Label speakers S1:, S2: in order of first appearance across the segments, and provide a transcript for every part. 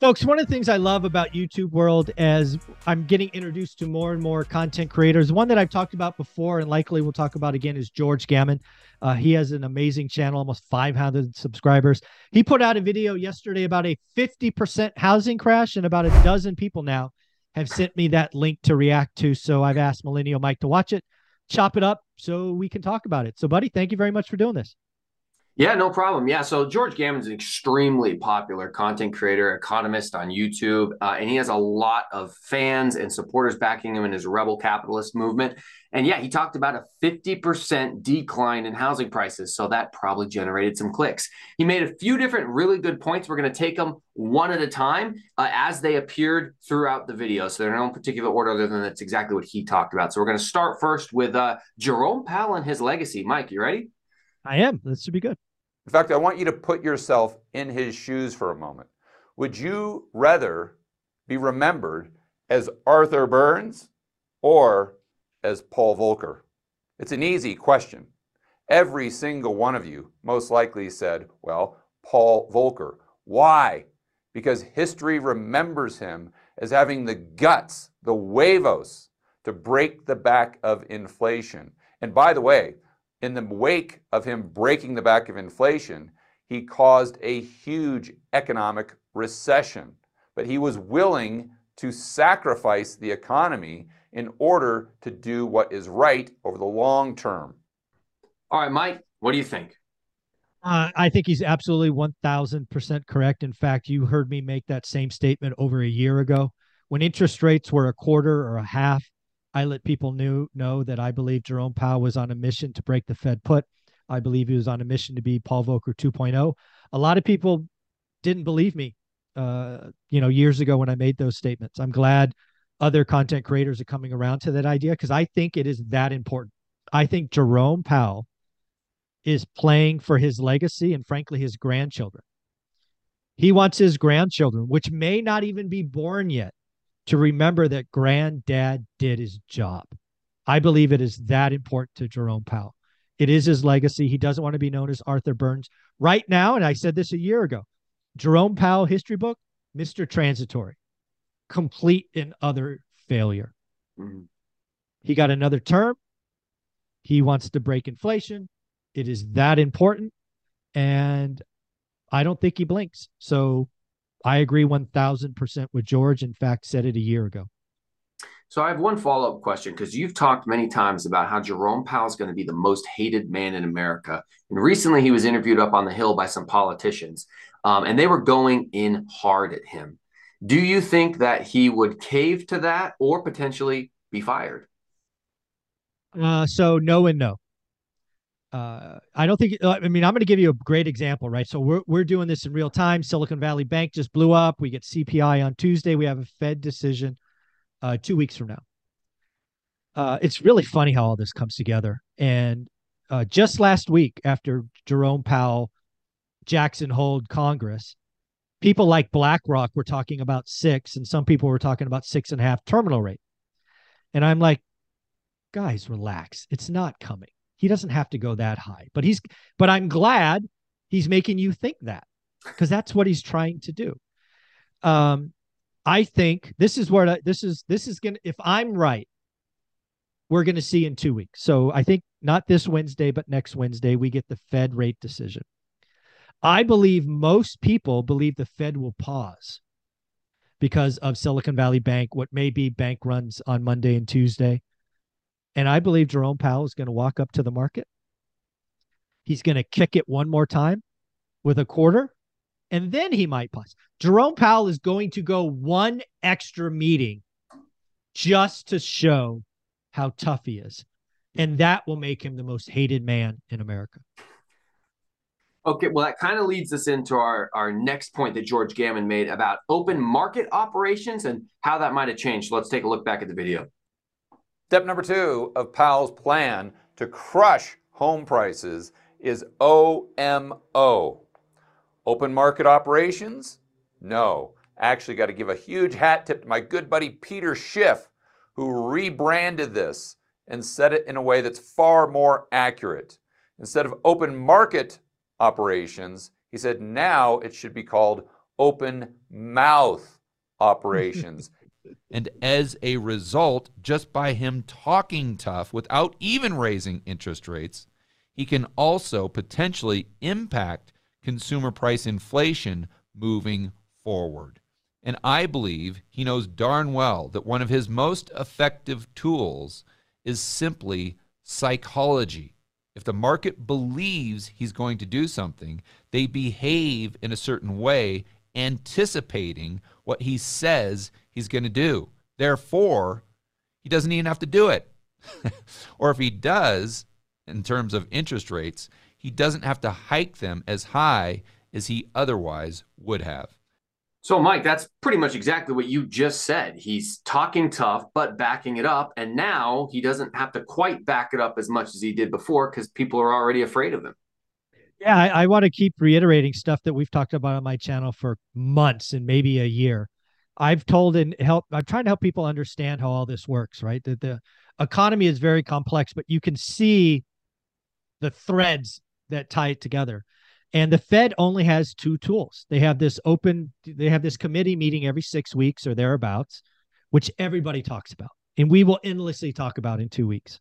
S1: Folks, one of the things I love about YouTube world as I'm getting introduced to more and more content creators, one that I've talked about before and likely we'll talk about again is George Gammon. Uh, he has an amazing channel, almost 500 subscribers. He put out a video yesterday about a 50% housing crash, and about a dozen people now have sent me that link to react to. So I've asked Millennial Mike to watch it, chop it up so we can talk about it. So, buddy, thank you very much for doing this.
S2: Yeah, no problem. Yeah, so George Gammon's an extremely popular content creator, economist on YouTube, uh, and he has a lot of fans and supporters backing him in his rebel capitalist movement. And yeah, he talked about a 50% decline in housing prices, so that probably generated some clicks. He made a few different really good points. We're going to take them one at a time uh, as they appeared throughout the video. So they're in no particular order, other than that's exactly what he talked about. So we're going to start first with uh, Jerome Powell and his legacy. Mike, you ready?
S1: I am. This should be good.
S3: In fact, I want you to put yourself in his shoes for a moment. Would you rather be remembered as Arthur Burns or as Paul Volcker? It's an easy question. Every single one of you most likely said, well, Paul Volcker. Why? Because history remembers him as having the guts, the huevos, to break the back of inflation. And by the way, in the wake of him breaking the back of inflation, he caused a huge economic recession. But he was willing to sacrifice the economy in order to do what is right over the long term.
S2: All right, Mike, what do you think?
S1: Uh, I think he's absolutely 1000% correct. In fact, you heard me make that same statement over a year ago. When interest rates were a quarter or a half, I let people knew, know that I believe Jerome Powell was on a mission to break the Fed put. I believe he was on a mission to be Paul Volcker 2.0. A lot of people didn't believe me, uh, you know, years ago when I made those statements. I'm glad other content creators are coming around to that idea because I think it is that important. I think Jerome Powell is playing for his legacy and, frankly, his grandchildren. He wants his grandchildren, which may not even be born yet, to remember that granddad did his job. I believe it is that important to Jerome Powell. It is his legacy. He doesn't want to be known as Arthur Burns. Right now, and I said this a year ago, Jerome Powell history book, Mr. Transitory, complete and other failure. Mm-hmm. He got another term. He wants to break inflation. It is that important. And I don't think he blinks. So I agree 1000% with George. In fact, said it a year ago.
S2: So I have one follow up question because you've talked many times about how Jerome Powell is going to be the most hated man in America. And recently he was interviewed up on the Hill by some politicians, um, and they were going in hard at him. Do you think that he would cave to that or potentially be fired?
S1: Uh, so no and no uh, I don't think. Uh, I mean, I'm going to give you a great example, right? So we're we're doing this in real time. Silicon Valley Bank just blew up. We get CPI on Tuesday. We have a Fed decision uh, two weeks from now. Uh, it's really funny how all this comes together. And uh, just last week, after Jerome Powell, Jackson Hole Congress, people like BlackRock were talking about six, and some people were talking about six and a half terminal rate. And I'm like, guys, relax. It's not coming he doesn't have to go that high. But he's but I'm glad he's making you think that because that's what he's trying to do. Um, I think this is where this is this is gonna if I'm right, we're gonna see in two weeks. So I think not this Wednesday, but next Wednesday we get the Fed rate decision. I believe most people believe the Fed will pause because of Silicon Valley Bank, what may be bank runs on Monday and Tuesday. And I believe Jerome Powell is going to walk up to the market. He's going to kick it one more time with a quarter, and then he might pause. Jerome Powell is going to go one extra meeting just to show how tough he is. And that will make him the most hated man in America.
S2: Okay, well, that kind of leads us into our, our next point that George Gammon made about open market operations and how that might have changed. Let's take a look back at the video.
S3: Step number two of Powell's plan to crush home prices is OMO. Open market operations? No. Actually, got to give a huge hat tip to my good buddy Peter Schiff, who rebranded this and said it in a way that's far more accurate. Instead of open market operations, he said now it should be called open mouth operations.
S4: And as a result, just by him talking tough without even raising interest rates, he can also potentially impact consumer price inflation moving forward. And I believe he knows darn well that one of his most effective tools is simply psychology. If the market believes he's going to do something, they behave in a certain way, anticipating what he says he's going to do. Therefore, he doesn't even have to do it. or if he does, in terms of interest rates, he doesn't have to hike them as high as he otherwise would have.
S2: So, Mike, that's pretty much exactly what you just said. He's talking tough, but backing it up. And now he doesn't have to quite back it up as much as he did before because people are already afraid of him.
S1: Yeah, I, I want to keep reiterating stuff that we've talked about on my channel for months and maybe a year. I've told and help, I'm trying to help people understand how all this works, right? That the economy is very complex, but you can see the threads that tie it together. And the Fed only has two tools. They have this open, they have this committee meeting every six weeks or thereabouts, which everybody talks about. And we will endlessly talk about in two weeks.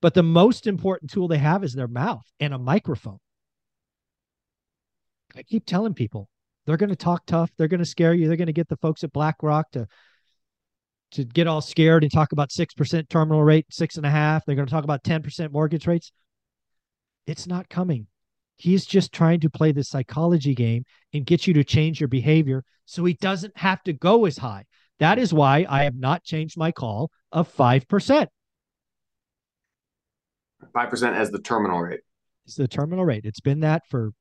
S1: But the most important tool they have is their mouth and a microphone. I keep telling people they're going to talk tough. They're going to scare you. They're going to get the folks at BlackRock to to get all scared and talk about six percent terminal rate, six and a half. They're going to talk about ten percent mortgage rates. It's not coming. He's just trying to play the psychology game and get you to change your behavior so he doesn't have to go as high. That is why I have not changed my call of 5%.
S2: 5% as the terminal rate.
S1: It's the terminal rate. It's been that for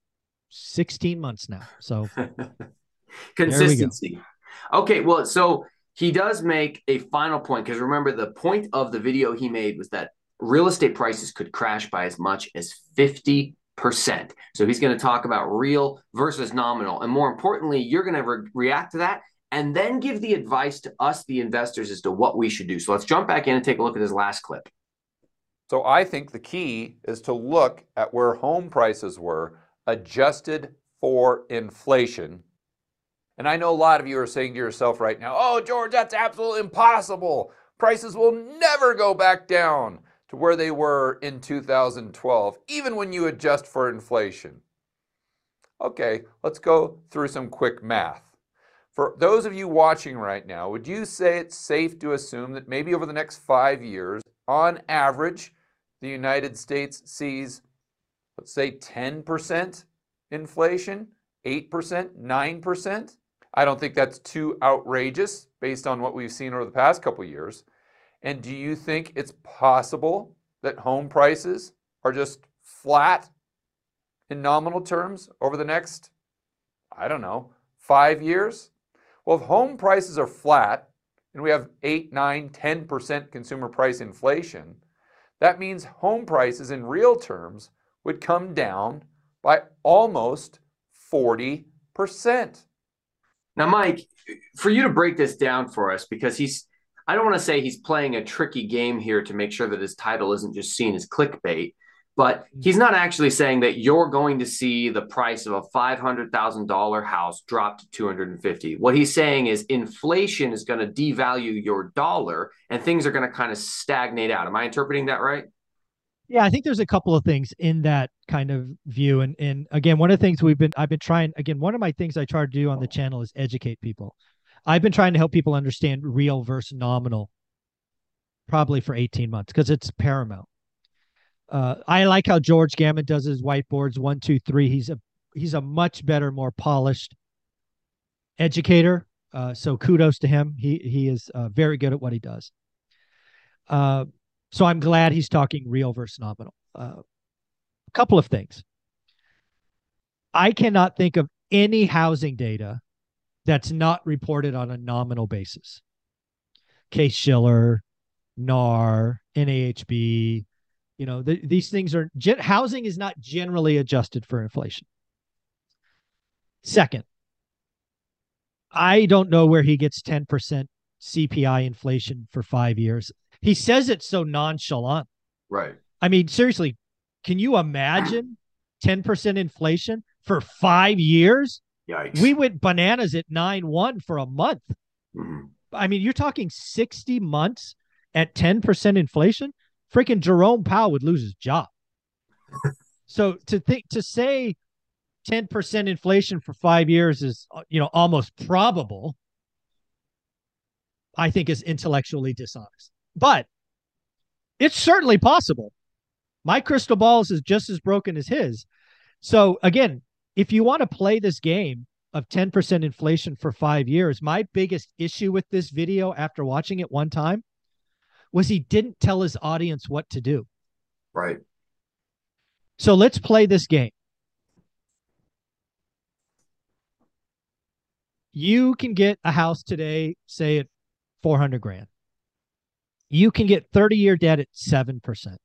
S1: 16 months now. So
S2: consistency. We okay, well, so he does make a final point because remember the point of the video he made was that real estate prices could crash by as much as 50%. So he's going to talk about real versus nominal. And more importantly, you're going to re- react to that and then give the advice to us, the investors, as to what we should do. So let's jump back in and take a look at his last clip.
S3: So I think the key is to look at where home prices were adjusted for inflation. And I know a lot of you are saying to yourself right now, oh, George, that's absolutely impossible. Prices will never go back down to where they were in 2012, even when you adjust for inflation. Okay, let's go through some quick math. For those of you watching right now, would you say it's safe to assume that maybe over the next five years, on average, the United States sees, let's say, 10% inflation, 8%, 9%? I don't think that's too outrageous based on what we've seen over the past couple years. And do you think it's possible that home prices are just flat in nominal terms over the next, I don't know, five years? Well, if home prices are flat and we have 8, 9, 10% consumer price inflation, that means home prices in real terms would come down by almost 40%.
S2: Now, Mike, for you to break this down for us, because he's I don't want to say he's playing a tricky game here to make sure that his title isn't just seen as clickbait, but mm-hmm. he's not actually saying that you're going to see the price of a $500,000 house drop to 250. What he's saying is inflation is going to devalue your dollar and things are going to kind of stagnate out. Am I interpreting that right?
S1: Yeah, I think there's a couple of things in that kind of view. And and again, one of the things we've been I've been trying again, one of my things I try to do on the channel is educate people. I've been trying to help people understand real versus nominal probably for 18 months because it's paramount. Uh, I like how George Gammon does his whiteboards one, two, three. He's a he's a much better, more polished educator. Uh, so kudos to him. He he is uh, very good at what he does. So I'm glad he's talking real versus nominal. Uh, a couple of things. I cannot think of any housing data that's not reported on a nominal basis. Case Shiller, NAR, NAHB, you know, the, these things are housing is not generally adjusted for inflation. Second, I don't know where he gets 10% CPI inflation for five years. He says it so nonchalant.
S2: Right.
S1: I mean, seriously, can you imagine 10% inflation for five years?
S2: Yikes.
S1: We went bananas at 9 1 for a month.
S2: Mhm.
S1: I mean, you're talking 60 months at 10% inflation. Freaking Jerome Powell would lose his job. so to think to say 10% inflation for five years is, uh, you know, almost probable, I think is intellectually dishonest. But it's certainly possible. My crystal ball is just as broken as his. So again, if you want to play this game of 10% inflation for five years, my biggest issue with this video after watching it one time was he didn't tell his audience what to do.
S2: Right.
S1: So let's play this game. You can get a house today, say at 400 grand. You can get 30 year debt at 7%.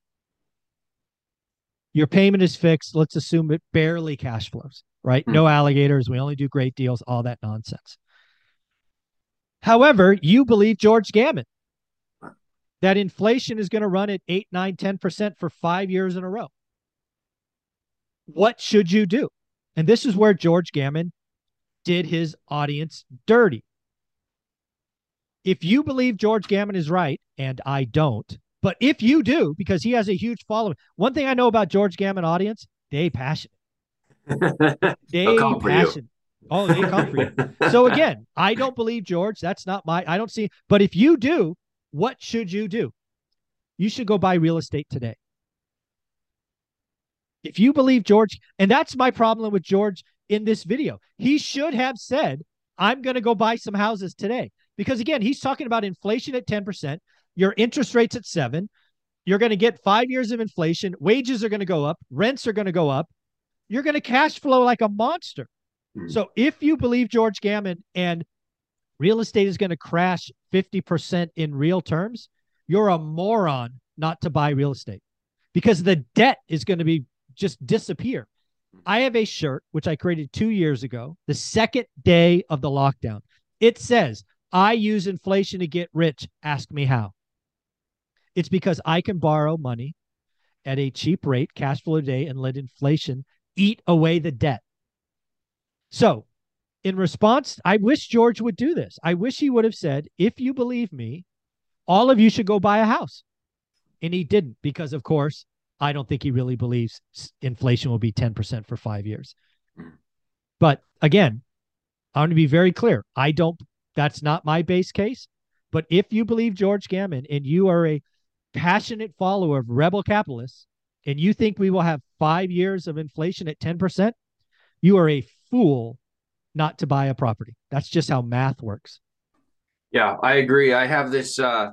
S1: Your payment is fixed. Let's assume it barely cash flows, right?
S2: Hmm.
S1: No alligators. We only do great deals, all that nonsense. However, you believe George Gammon that inflation is going to run at 8, 9, 10% for five years in a row. What should you do? And this is where George Gammon did his audience dirty. If you believe George Gammon is right, and I don't, but if you do, because he has a huge following, one thing I know about George Gammon audience, they passionate. They
S2: They'll come for you.
S1: passionate. Oh, they come for you. So again, I don't believe George. That's not my. I don't see. But if you do, what should you do? You should go buy real estate today. If you believe George, and that's my problem with George in this video, he should have said, "I'm going to go buy some houses today," because again, he's talking about inflation at ten percent, your interest rates at seven, you're going to get five years of inflation, wages are going to go up, rents are going to go up, you're going to cash flow like a monster.
S2: Hmm.
S1: So if you believe George Gammon and real estate is going to crash 50% in real terms, you're a moron not to buy real estate because the debt is going to be just disappear. I have a shirt which I created 2 years ago, the second day of the lockdown. It says, "I use inflation to get rich, ask me how." It's because I can borrow money at a cheap rate, cash flow day, and let inflation eat away the debt. So, in response, I wish George would do this. I wish he would have said, if you believe me, all of you should go buy a house. And he didn't because, of course, I don't think he really believes inflation will be 10% for five years. Hmm. But again, I want to be very clear. I don't, that's not my base case. But if you believe George Gammon and you are a passionate follower of rebel capitalists and you think we will have five years of inflation at 10%, you are a fool not to buy a property. That's just how math works.
S2: Yeah, I agree. I have this uh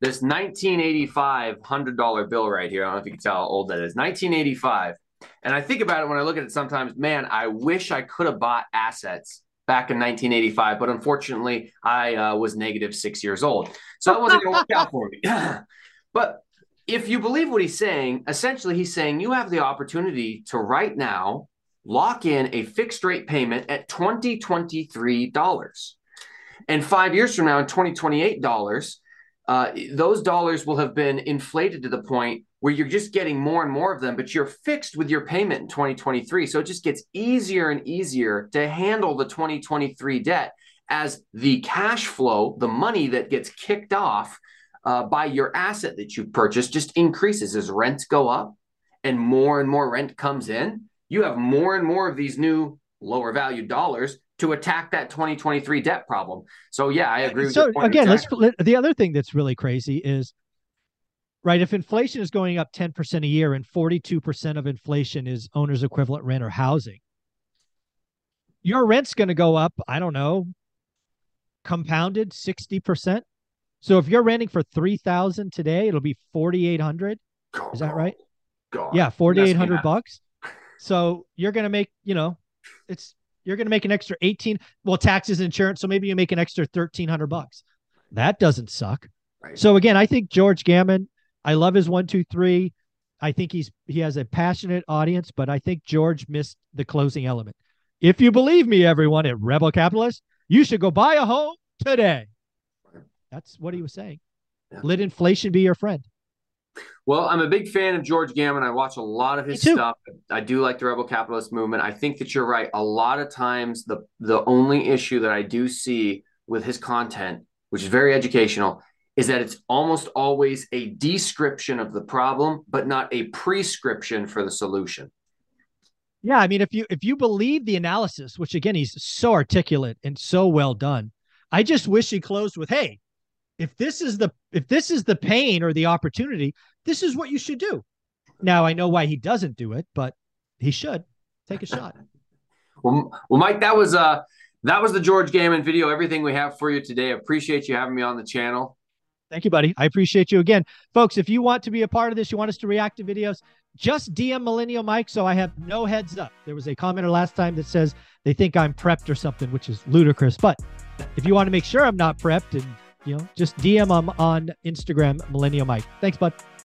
S2: this 1985 hundred dollar bill right here. I don't know if you can tell how old that is. 1985. And I think about it when I look at it sometimes, man, I wish I could have bought assets back in 1985, but unfortunately I uh, was negative six years old. So that wasn't gonna work out for me. but if you believe what he's saying, essentially he's saying you have the opportunity to right now lock in a fixed rate payment at $2023. And five years from now, in 2028 dollars, uh, those dollars will have been inflated to the point where you're just getting more and more of them, but you're fixed with your payment in 2023. So it just gets easier and easier to handle the 2023 debt as the cash flow, the money that gets kicked off uh, by your asset that you purchased, just increases as rents go up and more and more rent comes in. You have more and more of these new lower value dollars to attack that 2023 debt problem. So yeah, I agree with
S1: so again, let's let- the other thing that's really crazy is right? If inflation is going up 10% a year and 42% of inflation is owner's equivalent rent or housing your rent's going to go up i don't know compounded 60% so if you're renting for 3000 today it'll be 4800 is that right?
S2: God,
S1: yeah 4800
S2: up.
S1: bucks. So you're going to make you know it's you're going to make an extra 18 well taxes and insurance so maybe you make an extra 1300 bucks. That doesn't suck.
S2: Right.
S1: so again i think george gammon i love his one two three i think he's he has a passionate audience but i think george missed the closing element if you believe me everyone at rebel capitalist you should go buy a home today that's what he was saying
S2: Yeah.
S1: let inflation be your friend
S2: Well, I'm a big fan of George Gammon. I watch a lot of his stuff. I do like the rebel capitalist movement. I think that you're right. A lot of times, the the only issue that I do see with his content, which is very educational, is that it's almost always a description of the problem, but not a prescription for the solution.
S1: Yeah, I mean, if you if you believe the analysis, which again he's so articulate and so well done, I just wish he closed with, "Hey, if this is the if this is the pain or the opportunity, this is what you should do." Now I know why he doesn't do it, but he should take a shot.
S2: well, well, Mike, that was uh that was the George Gammon video. Everything we have for you today. Appreciate you having me on the channel.
S1: Thank you, buddy. I appreciate you again. Folks, if you want to be a part of this, you want us to react to videos, just DM Millennial Mike so I have no heads up. There was a commenter last time that says they think I'm prepped or something, which is ludicrous. But if you want to make sure I'm not prepped and, you know, just DM them on Instagram, Millennial Mike. Thanks, bud.